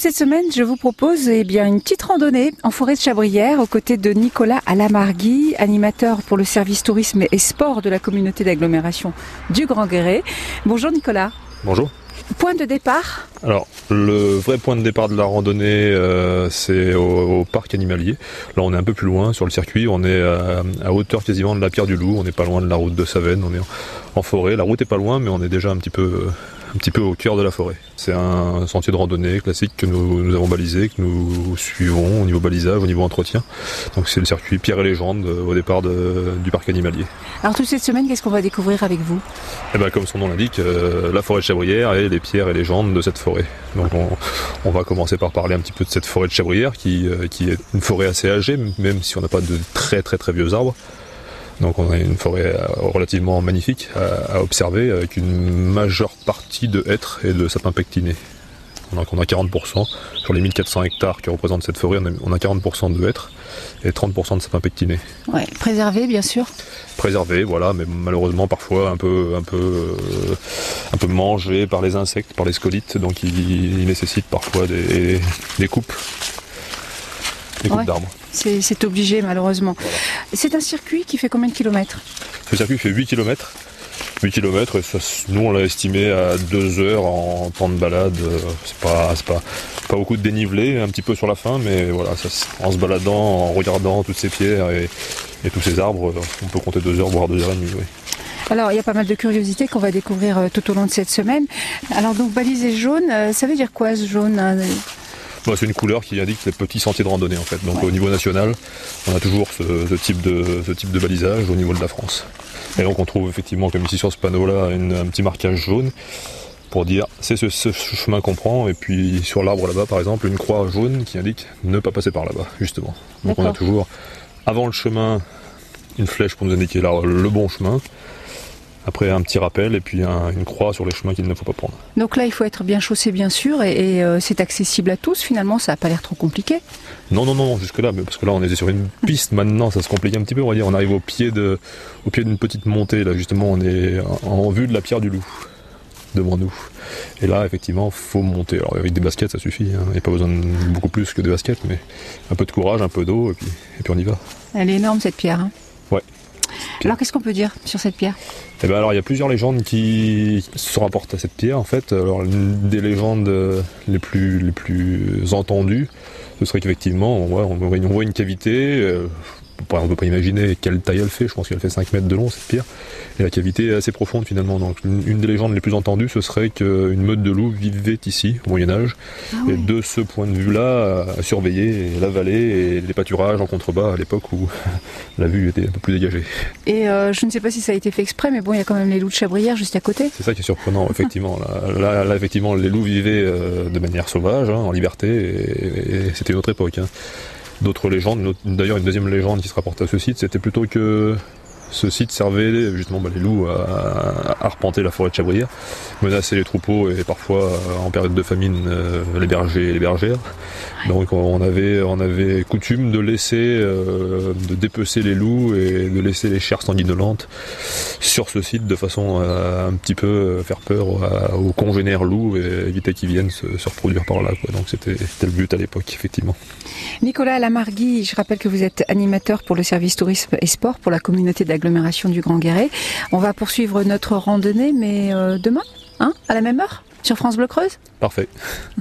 toute cette semaine, je vous propose eh bien, une petite randonnée en forêt de Chabrières aux côtés de Nicolas Alamargui, animateur pour le service tourisme et sport de la communauté d'agglomération du Grand Guéret. Bonjour Nicolas. Bonjour. Point de départ Alors, le vrai point de départ de la randonnée, euh, c'est au, parc animalier. Là, on est un peu plus loin sur le circuit. On est à, hauteur quasiment de la Pierre du Loup. On n'est pas loin de la route de Savenne. On est en, forêt. La route est pas loin, mais on est déjà un petit peu un petit peu au cœur de la forêt. C'est un sentier de randonnée classique que nous, avons balisé, que nous suivons au niveau balisage, au niveau entretien. Donc c'est le circuit Pierre et Légende euh, au départ du parc animalier. Alors toute cette semaine, qu'est-ce qu'on va découvrir avec vous? Eh ben, Comme son nom l'indique, euh, la forêt de Chabrière et les pierres et légendes de cette forêt. Donc on, va commencer par parler un petit peu de cette forêt de Chabrière qui, euh, qui est une forêt assez âgée, même si on n'a pas de très très très vieux arbres. Donc on a une forêt euh, relativement magnifique à, observer avec une majeure partie de hêtres et de sapins pectinés. Donc on a 40%, sur les 1400 hectares qui représentent cette forêt, on a 40% de hêtres et 30% de sapins pectinés. Ouais, préservé bien sûr. Préservé, voilà, mais malheureusement parfois un peu, un peu, euh, un peu mangé par les insectes, par les scolites, donc il, nécessite parfois des, coupes, des coupes d'arbres. C'est obligé malheureusement. C'est un circuit qui fait combien de kilomètres? Le circuit fait 8 kilomètres. 8 km, nous on l'a estimé à 2 heures en temps de balade. C'est pas, pas, pas beaucoup de dénivelé, un petit peu sur la fin, mais voilà, en se baladant, en regardant toutes ces pierres et, tous ces arbres, on peut compter 2 heures, voire 2 heures et demie. Alors, il y a pas mal de curiosités qu'on va découvrir euh, tout au long de cette semaine. Alors, donc, balisé jaune, euh, ça veut dire quoi ce jaune c'est une couleur qui indique les petits sentiers de randonnée en fait. Donc au niveau national, on a toujours ce, type de, ce type de balisage au niveau de la France. Et donc on trouve effectivement, comme ici sur ce panneau-là, un petit marquage jaune pour dire c'est ce, chemin qu'on prend. Et puis sur l'arbre là-bas, par exemple, une croix jaune qui indique ne pas passer par là-bas, justement. Donc on a toujours avant le chemin une flèche pour nous indiquer le bon chemin. Après un petit rappel et puis une croix sur les chemins qu'il ne faut pas prendre. Donc là, il faut être bien chaussé, bien sûr, et, euh, c'est accessible à tous. Finalement, ça n'a pas l'air trop compliqué. Non, non, non, jusque là, mais parce que là, on est sur une piste. Maintenant, ça se complique un petit peu. On va dire, on arrive au pied de, au pied d'une petite montée. Là, justement, on est en, vue de la pierre du loup devant nous. Et là, effectivement, faut monter. Alors avec des baskets, ça suffit. Hein. Il n'y a pas besoin de beaucoup plus que des baskets, mais un peu de courage, un peu d'eau, et puis, et puis on y va. Elle est énorme cette pierre. Hein. Alors qu'est-ce qu'on peut dire sur cette pierre? Eh ben alors il y a plusieurs légendes qui se rapportent à cette pierre en fait. Alors l'une des légendes les plus les plus entendues, ce serait qu'effectivement on voit, on voit, une, cavité. Euh, on ne peut pas imaginer quelle taille elle fait, je pense qu'elle fait 5 mètres de long cette pierre, et la cavité est assez profonde finalement. Donc une, des légendes les plus entendues, ce serait qu'une meute de loups vivait ici au Moyen Âge, ah et de ce point de vue-là, à surveiller la vallée et les pâturages en contrebas à l'époque où la vue était un peu plus dégagée. Et euh, je ne sais pas si ça a été fait exprès, mais bon, il y a quand même les loups de Chabrière juste à côté. C'est ça qui est surprenant, effectivement. Là, effectivement, les loups vivaient euh, de manière sauvage, hein, en liberté, et, c'était une autre époque. Hein d'autres légendes. D'ailleurs, une deuxième légende qui se rapporte à ce site, c'était plutôt que ce site servait justement bah, les loups à, arpenter la forêt de Chabrière, menacer les troupeaux et parfois euh, en période de famine euh, les bergers et les bergères. Donc on avait, on avait coutume de laisser, euh, de dépecer les loups et de laisser les chairs sanguinolentes sur ce site de façon à un petit peu faire peur aux congénères loups et éviter qu'ils viennent se, reproduire par là. Donc c'était le but à l'époque, effectivement. Nicolas Lamargui, je rappelle que vous êtes animateur pour le service tourisme et sport pour la communauté d'agglomération du Grand Guéret. On va poursuivre notre randonnée, mais euh, demain, hein, à la même heure, sur France Bleu Creuse? Parfait.